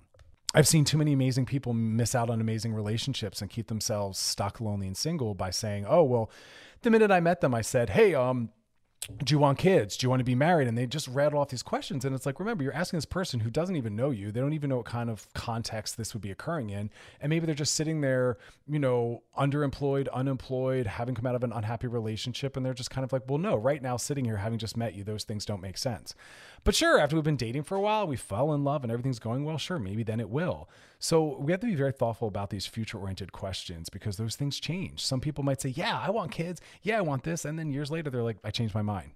I've seen too many amazing people miss out on amazing relationships and keep themselves stuck, lonely, and single by saying, "Oh, well, the minute I met them, I said, "Hey, um, do you want kids? Do you want to be married? And they just rattle off these questions. And it's like, remember, you're asking this person who doesn't even know you. They don't even know what kind of context this would be occurring in. And maybe they're just sitting there, you know, underemployed, unemployed, having come out of an unhappy relationship. And they're just kind of like, well, no, right now, sitting here, having just met you, those things don't make sense. But sure, after we've been dating for a while, we fell in love and everything's going well. Sure, maybe then it will. So we have to be very thoughtful about these future oriented questions because those things change. Some people might say, yeah, I want kids. Yeah, I want this. And then years later, they're like, I changed my mind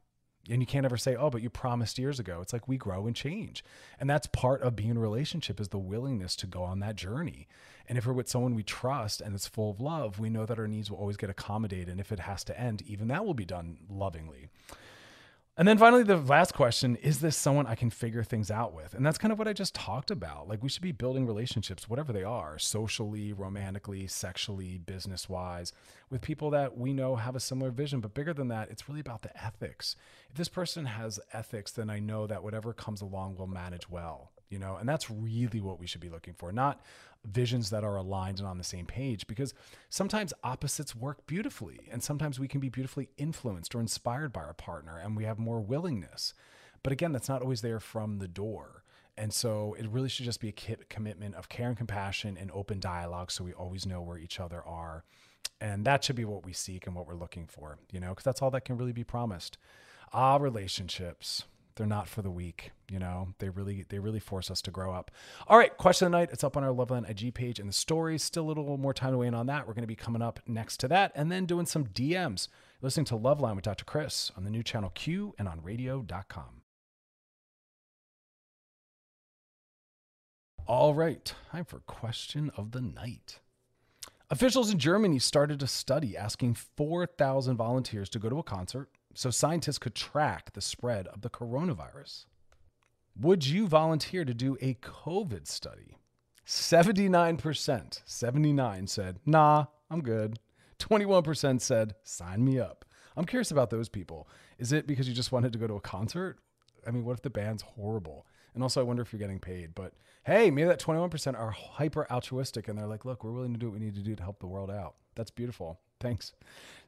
and you can't ever say oh but you promised years ago it's like we grow and change and that's part of being in a relationship is the willingness to go on that journey and if we're with someone we trust and it's full of love we know that our needs will always get accommodated and if it has to end even that will be done lovingly and then finally, the last question is this someone I can figure things out with? And that's kind of what I just talked about. Like, we should be building relationships, whatever they are, socially, romantically, sexually, business wise, with people that we know have a similar vision. But bigger than that, it's really about the ethics. If this person has ethics, then I know that whatever comes along will manage well, you know? And that's really what we should be looking for, not visions that are aligned and on the same page because sometimes opposites work beautifully and sometimes we can be beautifully influenced or inspired by our partner and we have more willingness. But again that's not always there from the door. And so it really should just be a commitment of care and compassion and open dialogue so we always know where each other are. And that should be what we seek and what we're looking for you know because that's all that can really be promised. Ah relationships they're not for the weak. You know, they really they really force us to grow up. All right, question of the night. It's up on our Loveline IG page and the stories. Still a little more time to weigh in on that. We're going to be coming up next to that, and then doing some DMs. Listening to Loveline with Dr. Chris on the new channel Q and on Radio.com. All right, time for question of the night. Officials in Germany started a study asking 4,000 volunteers to go to a concert so scientists could track the spread of the coronavirus. Would you volunteer to do a COVID study? 79%, 79 said, nah, I'm good. 21% said, sign me up. I'm curious about those people. Is it because you just wanted to go to a concert? I mean, what if the band's horrible? And also, I wonder if you're getting paid. But hey, maybe that 21% are hyper altruistic and they're like, look, we're willing to do what we need to do to help the world out. That's beautiful. Thanks.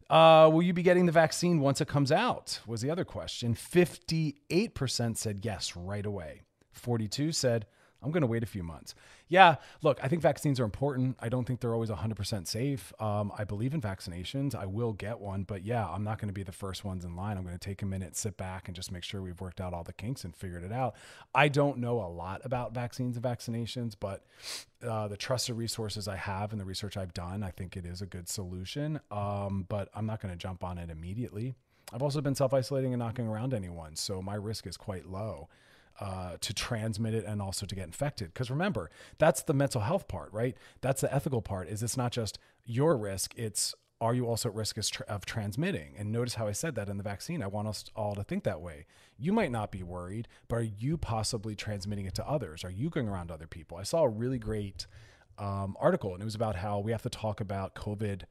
Uh, will you be getting the vaccine once it comes out? Was the other question. 58% said yes right away. 42 said, I'm going to wait a few months. Yeah, look, I think vaccines are important. I don't think they're always 100% safe. Um, I believe in vaccinations. I will get one, but yeah, I'm not going to be the first ones in line. I'm going to take a minute, sit back, and just make sure we've worked out all the kinks and figured it out. I don't know a lot about vaccines and vaccinations, but uh, the trusted resources I have and the research I've done, I think it is a good solution. Um, but I'm not going to jump on it immediately. I've also been self isolating and knocking around anyone, so my risk is quite low uh, to transmit it and also to get infected. Because remember, that's the mental health part, right? That's the ethical part. Is it's not just your risk; it's are you also at risk of transmitting? And notice how I said that in the vaccine. I want us all to think that way. You might not be worried, but are you possibly transmitting it to others? Are you going around other people? I saw a really great um, article, and it was about how we have to talk about COVID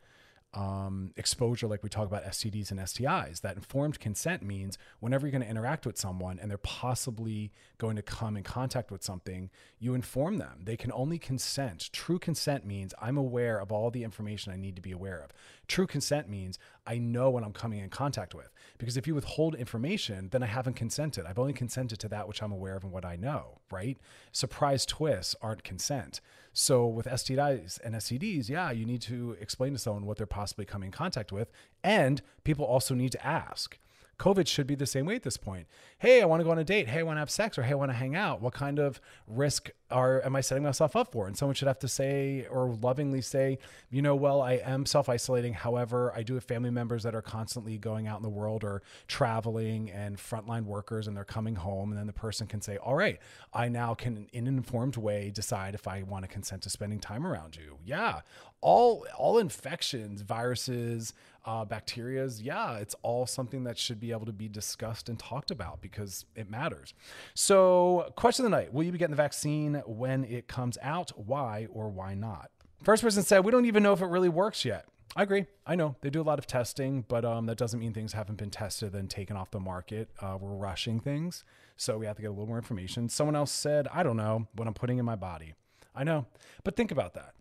um, exposure, like we talk about STDs and STIs. That informed consent means whenever you're going to interact with someone and they're possibly going to come in contact with something, you inform them. They can only consent. True consent means I'm aware of all the information I need to be aware of. True consent means I know what I'm coming in contact with. Because if you withhold information, then I haven't consented. I've only consented to that which I'm aware of and what I know, right? Surprise twists aren't consent. So with STIs and STDs, yeah, you need to explain to someone what they're possibly coming in contact with. And people also need to ask. COVID should be the same way at this point. Hey, I want to go on a date. Hey, I want to have sex, or hey, I want to hang out. What kind of risk are am I setting myself up for? And someone should have to say or lovingly say, you know, well, I am self isolating. However, I do have family members that are constantly going out in the world or traveling and frontline workers, and they're coming home. And then the person can say, all right, I now can, in an informed way, decide if I want to consent to spending time around you. Yeah, all all infections, viruses uh, bacterias, yeah, it's all something that should be able to be discussed and talked about because it matters. So, question of the night Will you be getting the vaccine when it comes out? Why or why not? First person said, We don't even know if it really works yet. I agree. I know they do a lot of testing, but um, that doesn't mean things haven't been tested and taken off the market. Uh, we're rushing things, so we have to get a little more information. Someone else said, I don't know what I'm putting in my body. I know, but think about that.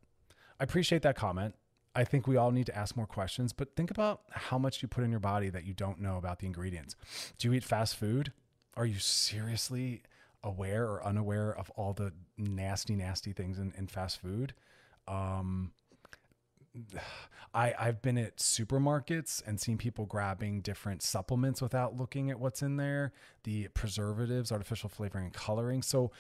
I appreciate that comment. I think we all need to ask more questions, but think about how much you put in your body that you don't know about the ingredients. Do you eat fast food? Are you seriously aware or unaware of all the nasty, nasty things in, in fast food? Um, I, I've been at supermarkets and seen people grabbing different supplements without looking at what's in there, the preservatives, artificial flavoring, and coloring. So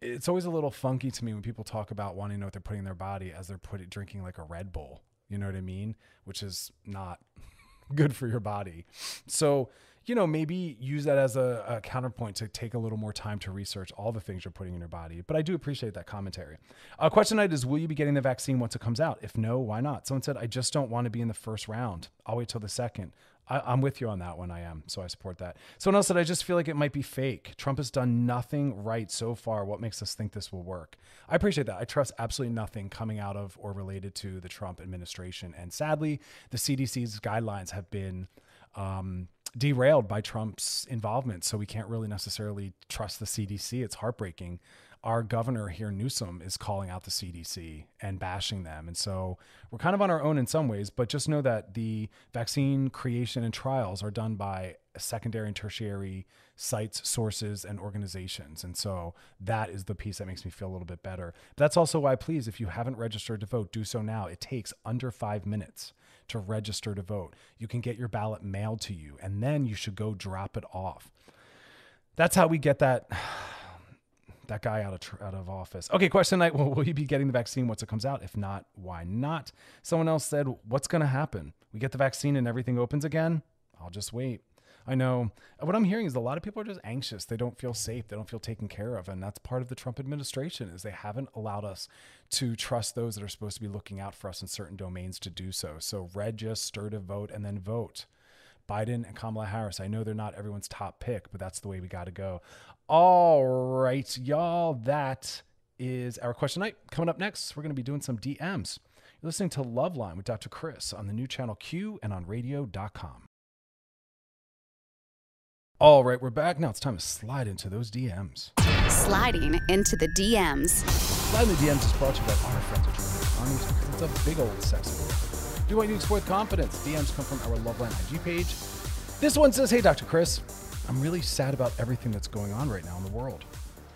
it's always a little funky to me when people talk about wanting to know what they're putting in their body as they're putting drinking like a Red Bull. You know what I mean? Which is not good for your body. So, you know, maybe use that as a, a, counterpoint to take a little more time to research all the things you're putting in your body. But I do appreciate that commentary. Uh, question tonight is Will you be getting the vaccine once it comes out? If no, why not? Someone said, I just don't want to be in the first round. I'll wait till the second. I, am with you on that one. I am. So I support that. Someone else said, I just feel like it might be fake. Trump has done nothing right so far. What makes us think this will work? I appreciate that. I trust absolutely nothing coming out of or related to the Trump administration. And sadly, the CDC's guidelines have been um, derailed by Trump's involvement. So we can't really necessarily trust the CDC. It's heartbreaking our governor here, Newsom, is calling out the CDC and bashing them. And so we're kind of on our own in some ways, but just know that the vaccine creation and trials are done by secondary and tertiary sites, sources, and organizations. And so that is the piece that makes me feel a little bit better. But that's also why, please, if you haven't registered to vote, do so now. It takes under five minutes to register to vote. You can get your ballot mailed to you, and then you should go drop it off. That's how we get that that guy out of out of office. Okay, question night. Well, will you be getting the vaccine once it comes out? If not, why not? Someone else said, "What's going to happen? We get the vaccine and everything opens again? I'll just wait." I know what I'm hearing is a lot of people are just anxious. They don't feel safe. They don't feel taken care of, and that's part of the Trump administration is they haven't allowed us to trust those that are supposed to be looking out for us in certain domains to do so. So register to vote and then vote. Biden and Kamala Harris. I know they're not everyone's top pick, but that's the way we got to go. All right, y'all. That is our question night. Coming up next, we're going to be doing some DMs. You're listening to Loveline with Dr. Chris on the new channel Q and on radio.com. All right, we're back. Now it's time to slide into those DMs. Sliding into the DMs. Sliding the DMs is brought to you by our friends at Armies. It's a big old sexy word. Do want you to explore confidence? DMs come from our Loveline IG page. This one says, Hey, Dr. Chris. I'm really sad about everything that's going on right now in the world.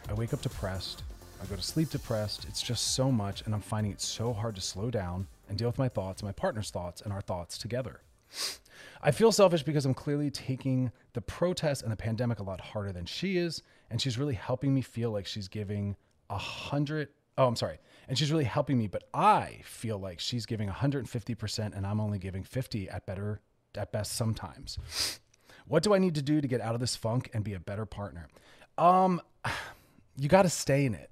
I wake up depressed. I go to sleep depressed. It's just so much, and I'm finding it so hard to slow down and deal with my thoughts, my partner's thoughts, and our thoughts together. I feel selfish because I'm clearly taking the protest and the pandemic a lot harder than she is, and she's really helping me feel like she's giving a hundred. Oh, I'm sorry. And she's really helping me, but I feel like she's giving 150% and I'm only giving 50 at better at best sometimes. What do I need to do to get out of this funk and be a better partner? Um, you got to stay in it.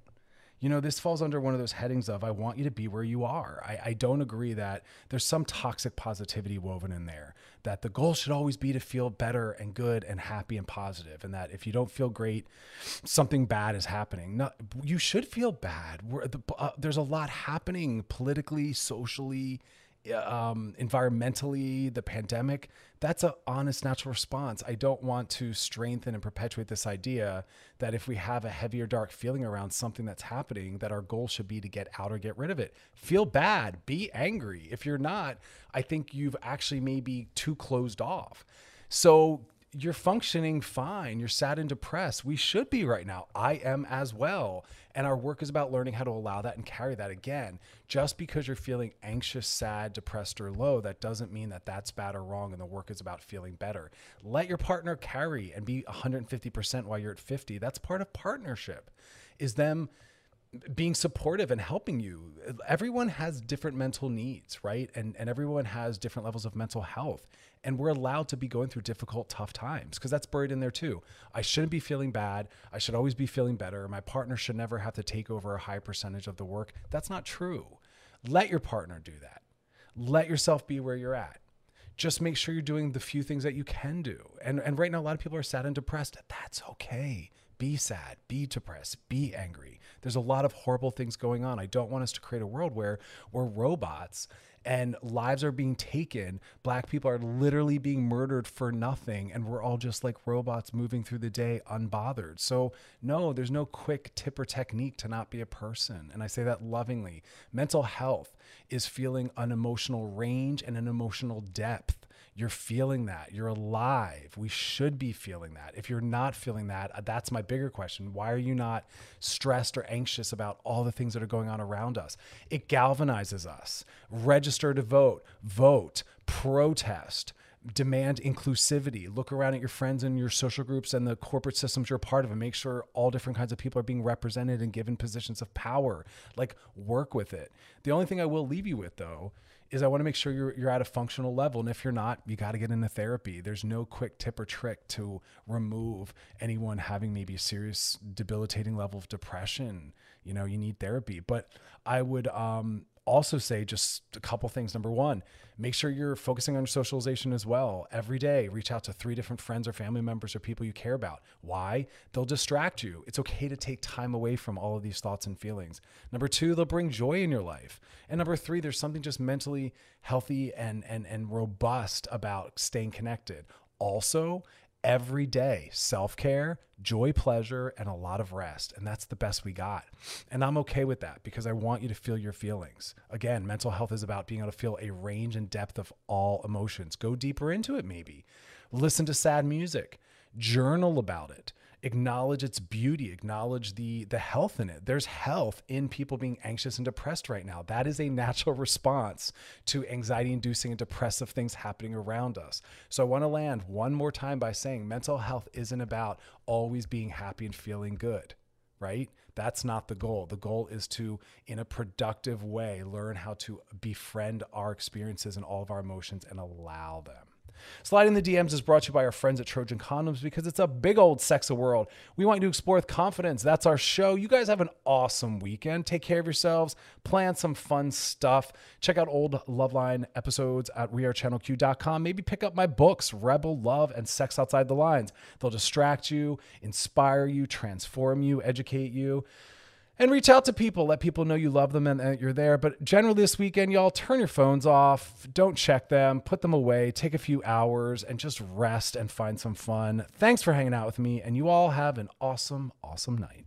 You know, this falls under one of those headings of I want you to be where you are. I, I don't agree that there's some toxic positivity woven in there, that the goal should always be to feel better and good and happy and positive, and that if you don't feel great, something bad is happening. No, you should feel bad. The, uh, there's a lot happening politically, socially, um, environmentally, the pandemic, that's an honest, natural response. I don't want to strengthen and perpetuate this idea that if we have a heavier, dark feeling around something that's happening, that our goal should be to get out or get rid of it. Feel bad, be angry. If you're not, I think you've actually maybe too closed off. So you're functioning fine. You're sad and depressed. We should be right now. I am as well. And our work is about learning how to allow that and carry that again. Just because you're feeling anxious, sad, depressed, or low, that doesn't mean that that's bad or wrong. And the work is about feeling better. Let your partner carry and be 150% while you're at 50. That's part of partnership, is them being supportive and helping you. Everyone has different mental needs, right? And and everyone has different levels of mental health. And we're allowed to be going through difficult, tough times because that's buried in there too. I shouldn't be feeling bad. I should always be feeling better. My partner should never have to take over a high percentage of the work. That's not true. Let your partner do that. Let yourself be where you're at just make sure you're doing the few things that you can do. And and right now a lot of people are sad and depressed. That's okay. Be sad, be depressed, be angry. There's a lot of horrible things going on. I don't want us to create a world where we're robots and lives are being taken. Black people are literally being murdered for nothing, and we're all just like robots moving through the day unbothered. So, no, there's no quick tip or technique to not be a person. And I say that lovingly. Mental health is feeling an emotional range and an emotional depth. You're feeling that. You're alive. We should be feeling that. If you're not feeling that, uh, that's my bigger question. Why are you not stressed or anxious about all the things that are going on around us? It galvanizes us. Register to vote, vote, protest demand inclusivity. Look around at your friends and your social groups and the corporate systems you're part of and make sure all different kinds of people are being represented and given positions of power. Like work with it. The only thing I will leave you with though is I want to make sure you're you're at a functional level. And if you're not, you got to get into therapy. There's no quick tip or trick to remove anyone having maybe a serious debilitating level of depression. You know, you need therapy. But I would um also say just a couple things. Number one, make sure you're focusing on your socialization as well. Every day, reach out to three different friends or family members or people you care about. Why? They'll distract you. It's okay to take time away from all of these thoughts and feelings. Number two, they'll bring joy in your life. And number three, there's something just mentally healthy and and and robust about staying connected. Also, every day self care, joy, pleasure, and a lot of rest. And that's the best we got. And I'm okay with that because I want you to feel your feelings. Again, mental health is about being able to feel a range and depth of all emotions. Go deeper into it, maybe. Listen to sad music, journal about it acknowledge its beauty acknowledge the the health in it. There's health in people being anxious and depressed right now. That is a natural response to anxiety inducing and depressive things happening around us. So i want to land one more time by saying mental health isn't about always being happy and feeling good right? That's not the goal. The goal is to in a productive way learn how to befriend our experiences and all of our emotions and allow them Sliding the DMs is brought to you by our friends at Trojan Condoms because it's a big old sex of world. We want you to explore with confidence. That's our show. You guys have an awesome weekend. Take care of yourselves. Plan some fun stuff. Check out old Loveline episodes at wearechannelq.com. Maybe pick up my books, Rebel Love and Sex Outside the Lines. They'll distract you, inspire you, transform you, educate you and reach out to people. Let people know you love them and that you're there. But generally, this weekend, y'all turn your phones off, don't check them, put them away, take a few hours, and just rest and find some fun. Thanks for hanging out with me, and you all have an awesome, awesome night.